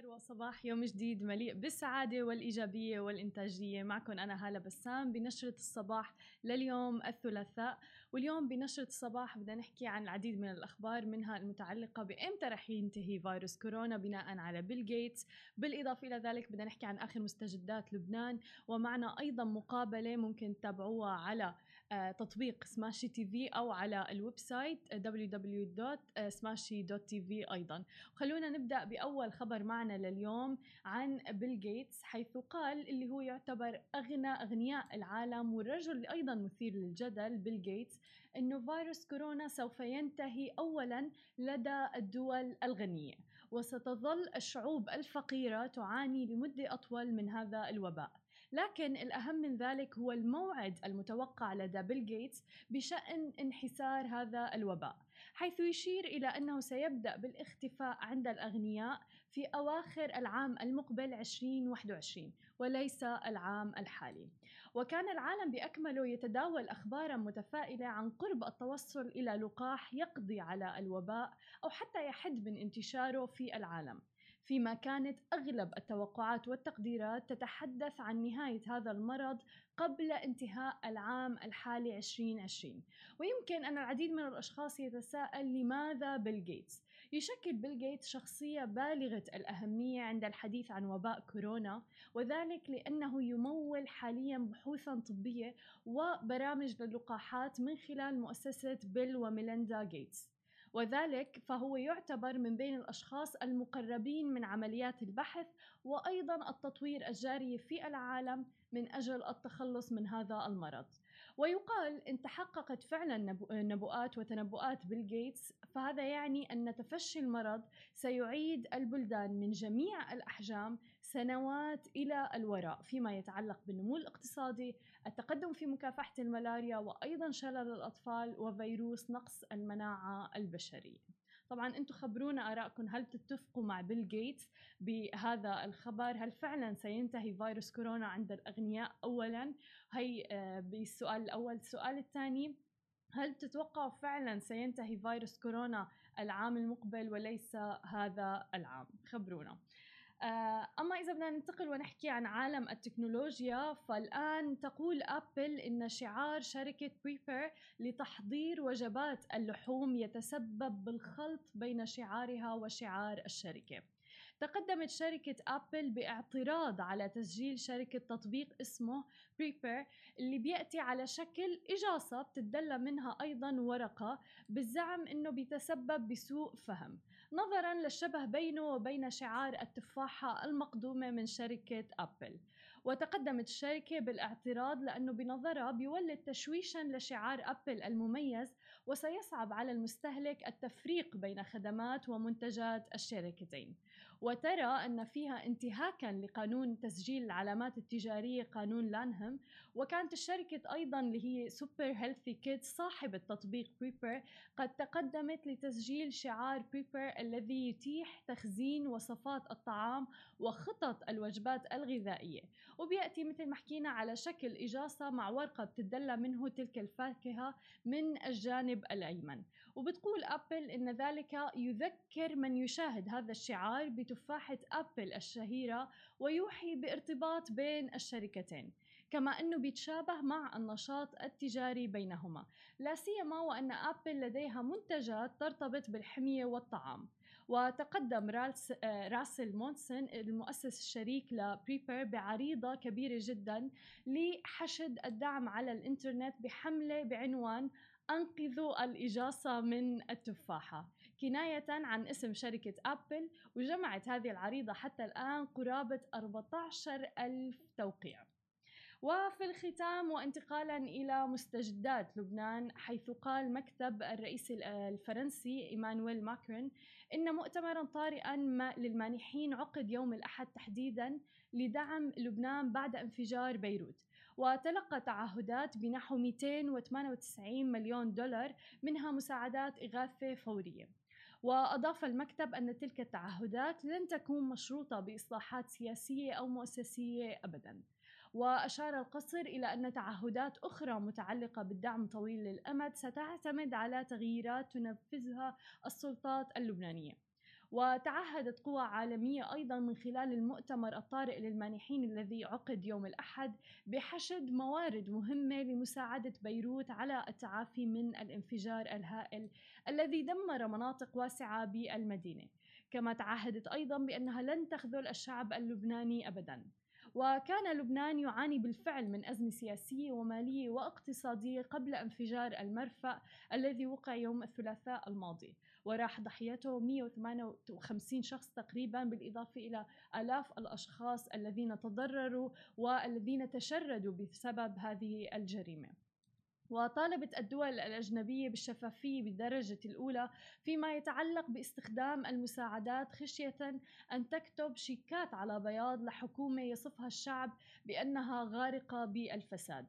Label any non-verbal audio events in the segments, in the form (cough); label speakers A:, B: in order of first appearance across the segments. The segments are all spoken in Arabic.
A: الخير وصباح يوم جديد مليء بالسعادة والإيجابية والإنتاجية. معكم أنا هالة بسام بنشرة الصباح لليوم الثلاثاء. واليوم بنشرة الصباح بدنا نحكي عن العديد من الأخبار منها المتعلقة بإمتى رح ينتهي فيروس كورونا بناء على بيل جيتس بالإضافة إلى ذلك بدنا نحكي عن آخر مستجدات لبنان. ومعنا أيضا مقابلة ممكن تتابعوها على تطبيق Smashi TV أو على ال website www.smashi.tv أيضا. خلونا نبدأ بأول خبر معنا لليوم عن بيل جيتس حيث قال اللي هو يعتبر أغنى أغنياء العالم والرجل اللي أيضا مثير للجدل بيل جيتس أنه فيروس كورونا سوف ينتهي أولا لدى الدول الغنية. وستظل الشعوب الفقيرة تعاني لمدة أطول من هذا الوباء. لكن الأهم من ذلك هو الموعد المتوقع لدى بيل جيتس بشأن انحسار هذا الوباء حيث يشير إلى أنه سيبدأ بالاختفاء عند الأغنياء في أواخر العام المقبل 2021 وليس العام الحالي. وكان العالم بأكمله يتداول أخبارا متفائلة عن قرب التوصل إلى لقاح يقضي على الوباء أو حتى يحد من انتشاره في العالم. فيما كانت أغلب التوقعات والتقديرات تتحدث عن نهاية هذا المرض قبل انتهاء العام الحالي 2020 ويمكن أن العديد من الأشخاص يتساءل لماذا بيل جيتس؟ يشكل بيل جيتس شخصية بالغة الأهمية عند الحديث عن وباء كورونا وذلك لأنه يمول حاليا بحوثا طبية وبرامج للقاحات من خلال مؤسسة بيل وميليندا جيتس. وذلك فهو يعتبر من بين الأشخاص المقربين من عمليات البحث وأيضا التطوير الجاري في العالم من أجل التخلص من هذا المرض. ويقال إن تحققت فعلا نبوءات وتنبؤات بيل جيتس فهذا يعني أن تفشي المرض سيعيد البلدان من جميع الأحجام سنوات إلى الوراء فيما يتعلق بالنمو الاقتصادي التقدم في مكافحة الملاريا وأيضا شلل الأطفال وفيروس نقص المناعة البشرية. طبعا أنتم خبرونا آرائكم هل تتفقوا مع بيل جيتس بهذا الخبر؟ هل فعلا سينتهي فيروس كورونا عند الأغنياء اولا؟ هي آه، بالسؤال الأول. السؤال الثاني هل تتوقعوا فعلا سينتهي فيروس كورونا العام المقبل وليس هذا العام؟ خبرونا. أما إذا بدنا ننتقل ونحكي عن عالم التكنولوجيا فالآن تقول أبل إن شعار شركة Prepear لتحضير وجبات اللحوم يتسبب بالخلط بين شعارها وشعار الشركة. تقدمت شركة أبل باعتراض على تسجيل شركة تطبيق اسمه Prepear اللي بيأتي على شكل إجاصة بتدلى منها أيضا ورقة بالزعم أنه بيتسبب بسوء فهم. نظرا للشبه بينه وبين شعار التفاحة المقدومة من شركة أبل. وتقدمت الشركة بالاعتراض لأنه بنظرها بيولد تشويشا لشعار أبل المميز وسيصعب على المستهلك التفريق بين خدمات ومنتجات الشركتين. وترى أن فيها انتهاكا لقانون تسجيل العلامات التجارية قانون لانهام وكانت الشركة أيضا اللي هي Super Healthy Kids صاحبة تطبيق Prepear قد تقدمت لتسجيل شعار Prepear الذي يتيح تخزين وصفات الطعام وخطط الوجبات الغذائية. وبيأتي مثل ما حكينا على شكل إجاصة مع ورقة بتدلى منه تلك الفاكهة من الجانب الأيمن. وبتقول أبل إن ذلك يذكر من يشاهد هذا الشعار بتفاحة أبل الشهيرة ويوحي بارتباط بين الشركتين كما أنه بيتشابه مع النشاط التجاري بينهما. لا سيما وأن أبل لديها منتجات ترتبط بالحمية والطعام. وتقدم راسل مونسون المؤسس الشريك ل Prepear بعريضة كبيرة جدا لحشد الدعم على الإنترنت بحملة بعنوان أنقذوا الإجاصة من التفاحة كناية عن اسم شركة أبل وجمعت هذه العريضة حتى الآن قرابة 14 ألف توقيع. وفي الختام وانتقالا إلى مستجدات لبنان حيث قال مكتب الرئيس الفرنسي إيمانويل ماكرون إن مؤتمرا طارئا للمانحين عقد يوم الأحد تحديدا لدعم لبنان بعد انفجار بيروت. وتلقى تعهدات بنحو 298 مليون دولار منها مساعدات إغاثة فورية. وأضاف المكتب أن تلك التعهدات لن تكون مشروطة بإصلاحات سياسية أو مؤسسية أبداً. وأشار القصر إلى أن تعهدات أخرى متعلقة بالدعم طويل الأمد ستعتمد على تغييرات تنفذها السلطات اللبنانية. وتعهدت قوى عالمية أيضا من خلال المؤتمر الطارئ للمانحين الذي عقد يوم الأحد بحشد موارد مهمة لمساعدة بيروت على التعافي من الانفجار الهائل الذي دمر مناطق واسعة بالمدينة. كما تعهدت أيضا بأنها لن تخذل الشعب اللبناني أبدا. وكان لبنان يعاني بالفعل من أزمة سياسية ومالية واقتصادية قبل انفجار المرفأ الذي وقع يوم الثلاثاء الماضي. وراح ضحيته 158 شخص تقريبا بالإضافة إلى آلاف الأشخاص الذين تضرروا والذين تشردوا بسبب هذه الجريمة. وطالبت الدول الأجنبية بالشفافية بالدرجة الأولى فيما يتعلق باستخدام المساعدات خشية أن تكتب شيكات على بياض لحكومة يصفها الشعب بأنها غارقة بالفساد.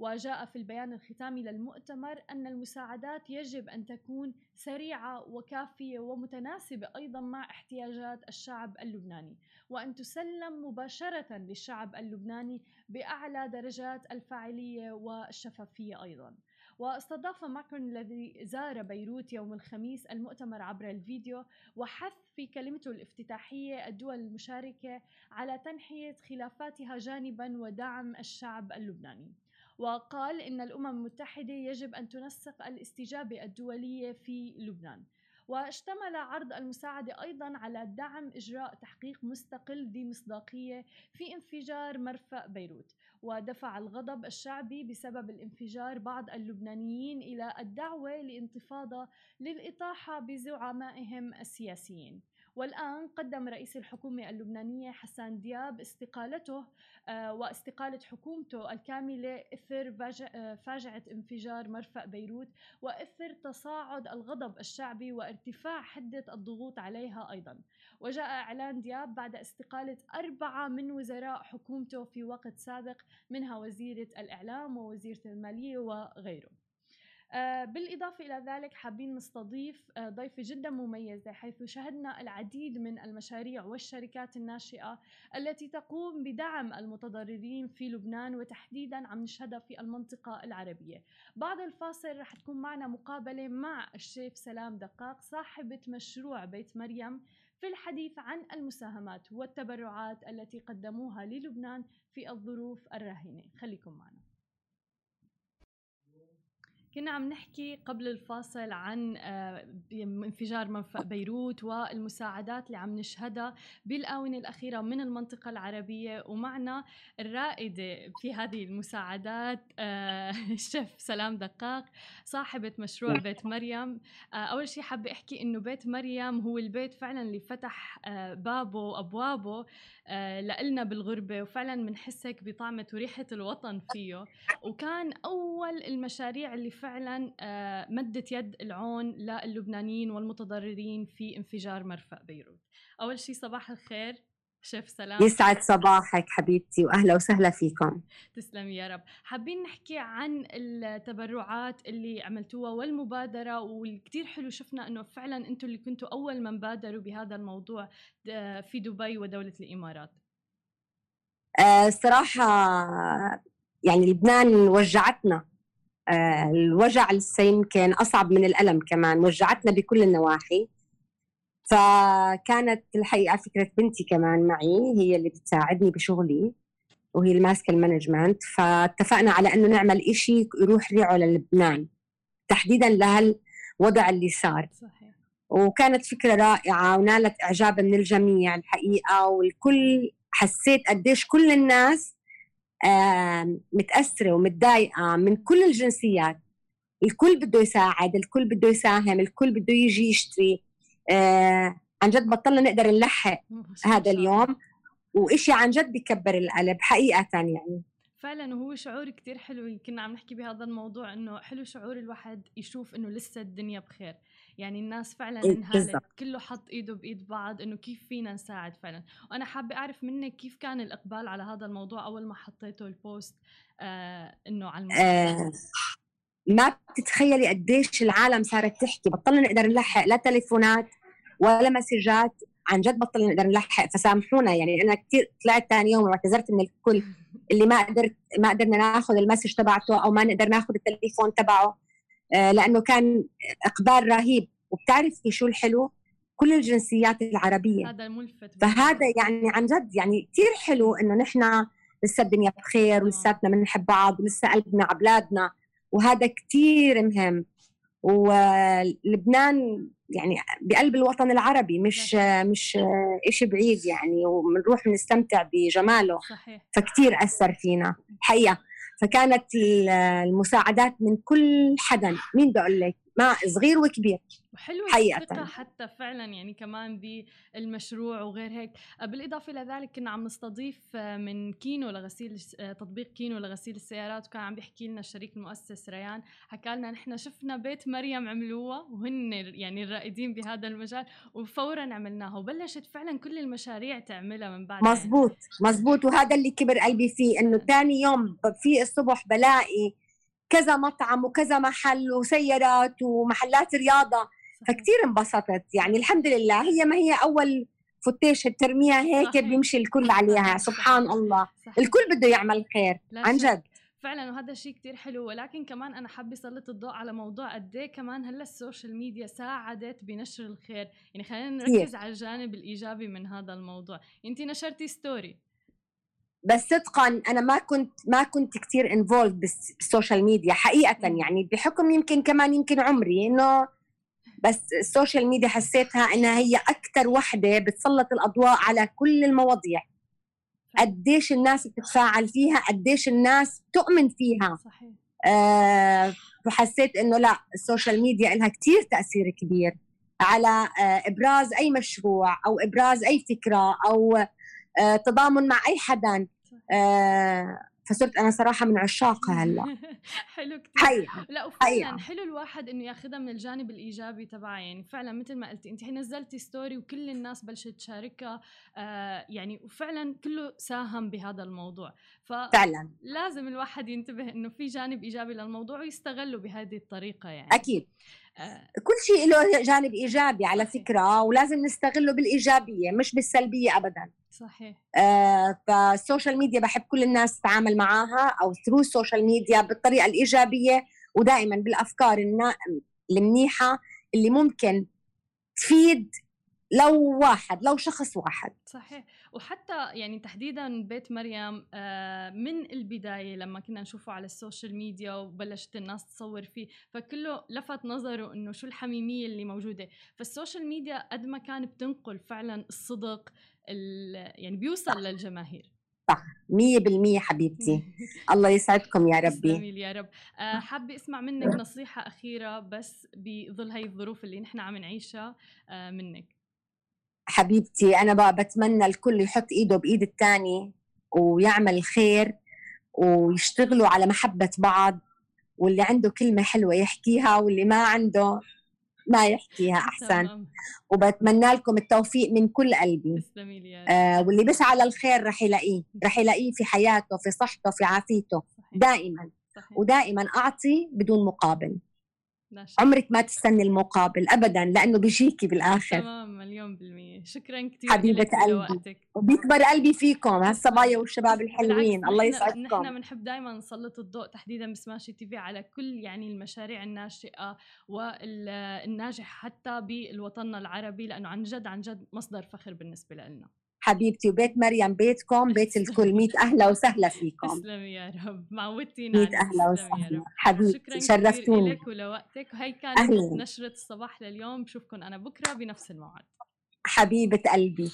A: وجاء في البيان الختامي للمؤتمر أن المساعدات يجب أن تكون سريعة وكافية ومتناسبة أيضا مع احتياجات الشعب اللبناني وأن تسلم مباشرة للشعب اللبناني بأعلى درجات الفاعلية والشفافية أيضا. واستضاف ماكرون الذي زار بيروت يوم الخميس المؤتمر عبر الفيديو وحث في كلمته الافتتاحية الدول المشاركة على تنحية خلافاتها جانبا ودعم الشعب اللبناني. وقال إن الأمم المتحدة يجب أن تنسق الاستجابة الدولية في لبنان. واشتمل عرض المساعدة أيضا على دعم إجراء تحقيق مستقل ذي مصداقية في انفجار مرفأ بيروت. ودفع الغضب الشعبي بسبب الانفجار بعض اللبنانيين إلى الدعوة لانتفاضة للإطاحة بزعمائهم السياسيين. والآن قدم رئيس الحكومة اللبنانية حسان دياب استقالته آه، واستقالة حكومته الكاملة إثر آه، فاجعة انفجار مرفأ بيروت وإثر تصاعد الغضب الشعبي وارتفاع حدة الضغوط عليها أيضا. وجاء إعلان دياب بعد استقالة أربعة من وزراء حكومته في وقت سابق منها وزيرة الإعلام ووزيرة المالية وغيره. بالإضافة إلى ذلك حابين نستضيف آه، ضيفة جدا مميزة حيث شهدنا العديد من المشاريع والشركات الناشئة التي تقوم بدعم المتضررين في لبنان وتحديدا عم نشهدها في المنطقة العربية. بعد الفاصل رح تكون معنا مقابلة مع الشيف سلام دقاق صاحبة مشروع بيت مريم في الحديث عن المساهمات والتبرعات التي قدموها للبنان في الظروف الراهنة. خليكم معنا. كنا عم نحكي قبل الفاصل عن آه، انفجار منفأ بيروت والمساعدات اللي عم نشهدها بالآونة الأخيرة من المنطقة العربية. ومعنا الرائدة في هذه المساعدات آه، (laughs) الشيف سلام دقاق صاحبة مشروع نعم. بيت مريم. آه، أول شيء حابة أحكي إنه بيت مريم هو البيت فعلا اللي فتح بابه وأبوابه لإلنا بالغربة. وفعلا بنحسك بطعمة وريحة الوطن فيه. وكان أول المشاريع اللي فعلا آه، مدت يد العون للبنانيين والمتضررين في انفجار مرفأ بيروت. أول شيء صباح الخير شيف سلام.
B: يسعد صباحك حبيبتي واهلا وسهلا فيكم.
A: تسلمي يا رب. حابين نحكي عن التبرعات اللي عملتوها والمبادرة والكثير حلو شفنا إنه فعلا أنتم اللي كنتوا أول من بادروا بهذا الموضوع في دبي ودولة الإمارات.
B: الصراحه آه، يعني لبنان وجعتنا. الوجع لسه يمكن أصعب من الألم كمان وجعتنا بكل النواحي. فكانت الحقيقة فكرة بنتي كمان معي هي اللي بتساعدني بشغلي وهي اللي ماسكة المانجمنت فاتفقنا على أنه نعمل إشي يروح ريعه للبنان. تحديدا لهالوضع اللي صار. صحيح. وكانت فكرة رائعة ونالت إعجاب من الجميع الحقيقة والكل حسيت قديش كل الناس متأثرة ومتضايقة من كل الجنسيات. الكل بده يساعد الكل بده يساهم الكل بده يجي يشتري. آه، عن جد بطلنا نقدر نلحق هذا اليوم وإشي عن جد بكبر القلب حقيقة يعني.
A: فعلا وهو شعور كتير حلو كنا عم نحكي بهذا الموضوع إنه حلو شعور الواحد يشوف إنه لسه الدنيا بخير. يعني الناس فعلا إيه، انهالت كله حط إيده بإيد بعض إنه كيف فينا نساعد فعلا. وأنا حابة أعرف منك كيف كان الإقبال على هذا الموضوع أول ما حطيته البوست آه إنه على الموضوع؟ آه
B: ما بتتخيلي قديش العالم صارت تحكي. بطلنا نقدر نلحق لا تليفونات ولا مسجات. عن جد بطلنا نقدر نلحق. فسامحونا يعني أنا كثير طلعت ثاني يوم واعتذرت من الكل (laughs) اللي ما قدرت ما قدرنا ناخذ المسج تبعته أو ما نقدر ناخذ التليفون تبعه. لأنه كان إقبال رهيب. وبتعرفي شو الحلو؟ كل الجنسيات العربية.
A: هذا ملفت
B: فهذا يعني عن جد يعني كثير حلو إنه نحن لسه الدنيا بخير ولساتنا بنحب بعض ولسه قلبنا على بلادنا. وهذا كثير مهم. ولبنان يعني بقلب الوطن العربي مش مش شيء بعيد يعني وبنروح نستمتع بجماله. صحيح. فكتير أثر فينا. حقيقة. فكانت المساعدات من كل حدا. مين بدي أقول لك؟ ما صغير وكبير
A: وحلو حقيقة. حتى فعلا يعني كمان بالمشروع وغير هيك. بالإضافة إلى ذلك كنا عم نستضيف من كينو لغسيل تطبيق كينو لغسيل السيارات وكان عم بيحكي لنا الشريك المؤسس ريان حكى لنا نحن شفنا بيت مريم عملوها وهن يعني الرائدين بهذا المجال وفورا عملناها وبلشت فعلا كل المشاريع تعملها من بعد
B: مزبوط يعني. مزبوط. وهذا اللي كبر قلبي فيه إنه ثاني يوم في الصبح بلاقي كذا مطعم وكذا محل وسيارات ومحلات رياضة. فكتير انبسطت. يعني الحمد لله. هي ما هي أول فتيشة ترميها هيك بيمشي الكل عليها. سبحان الله. الكل بده يعمل خير. عن جد.
A: فعلا. وهذا الشيء كتير حلو. ولكن كمان أنا حابة أسلط الضوء على موضوع قد إيه كمان هلأ ال social media ساعدت بنشر الخير. يعني خلينا نركز على الجانب الإيجابي من هذا الموضوع. انت نشرتي story
B: بس صدقا أنا ما كنت ما كنت كثير involved بال social media حقيقه يعني بحكم يمكن كمان يمكن عمري إنه بس ال social media حسيتها إنها هي أكثر وحدة بتسلط الأضواء على كل المواضيع. قديش الناس بتتفاعل فيها قديش الناس تؤمن فيها. صحيح. آه فحسيت إنه لا ال social media لها كثير تأثير كبير على آه إبراز أي مشروع أو إبراز أي فكرة أو تضامن مع أي حدا. آه فصرت أنا صراحة من عشاقها هلا. (laughs)
A: حلو كثير حقيقة. لا وفعلا حلو الواحد إنه ياخذها من الجانب الإيجابي تبعها يعني فعلا مثل ما قلتي انت نزلتي story وكل الناس بلشت تشاركها آه يعني وفعلا كله ساهم بهذا الموضوع. فعلا. لازم الواحد ينتبه إنه في جانب إيجابي للموضوع ويستغله بهذه الطريقة يعني.
B: أكيد. آه. كل شيء له جانب إيجابي على فكرة ولازم نستغله بالإيجابية مش بالسلبية ابدا. صحيح. آه فال social media بحب كل الناس تتعامل معاها أو through ال social media بالطريقة الإيجابية ودائما بالأفكار المنيحة اللي ممكن تفيد لو واحد لو شخص واحد.
A: صحيح. وحتى يعني تحديدا بيت مريم آه، من البداية لما كنا نشوفه على ال social media وبلشت الناس تصور فيه فكله لفت نظره إنه شو الحميمية اللي موجودة. فال social media قد ما كان بتنقل فعلا الصدق يعني بيوصل للجماهير.
B: صح. مية بالمية حبيبتي. (laughs) الله يسعدكم يا ربي.
A: جميل يا رب. آه، حابة أسمع منك نصيحة أخيرة بس بظل هاي الظروف اللي نحن عم نعيشها آه، منك.
B: حبيبتي أنا بقى بتمنى الكل يحط إيده بإيد الثاني ويعمل خير ويشتغلوا على محبة بعض واللي عنده كلمة حلوة يحكيها واللي ما عنده ما يحكيها (laughs) أحسن. وبتمنى لكم التوفيق من كل قلبي. آه واللي بيسعى للخير رح يلاقيه رح يلاقيه في حياته في صحته في عافيته. دائما. ودائما أعطي بدون مقابل. عمرك ما تستني المقابل ابدا لأنه بيجيكي بالآخر.
A: تمام مليون بالمية. شكرا كثير
B: حبيبة قلبي. وبيكبر قلبي فيكم هالصبايا والشباب الحلوين. الله يسعدكم.
A: نحن بنحب دائما نسلط الضوء تحديدا بسماشي تي في على كل يعني المشاريع الناشئة والناجحة حتى بوطننا العربي لأنه عن جد عن جد مصدر فخر بالنسبة لنا.
B: حبيبتي وبيت مريم بيتكم بيت الكل. ميت أهلا وسهلا فيكم.
A: تسلمي يا رب. معودتينا ميت
B: أهلا وسهلا. حبيبتي شرفتوني.
A: لك ولوقتك. وهي كانت أهلا. نشرة الصباح لليوم. بشوفكم أنا بكرة بنفس الموعد.
B: حبيبة قلبي.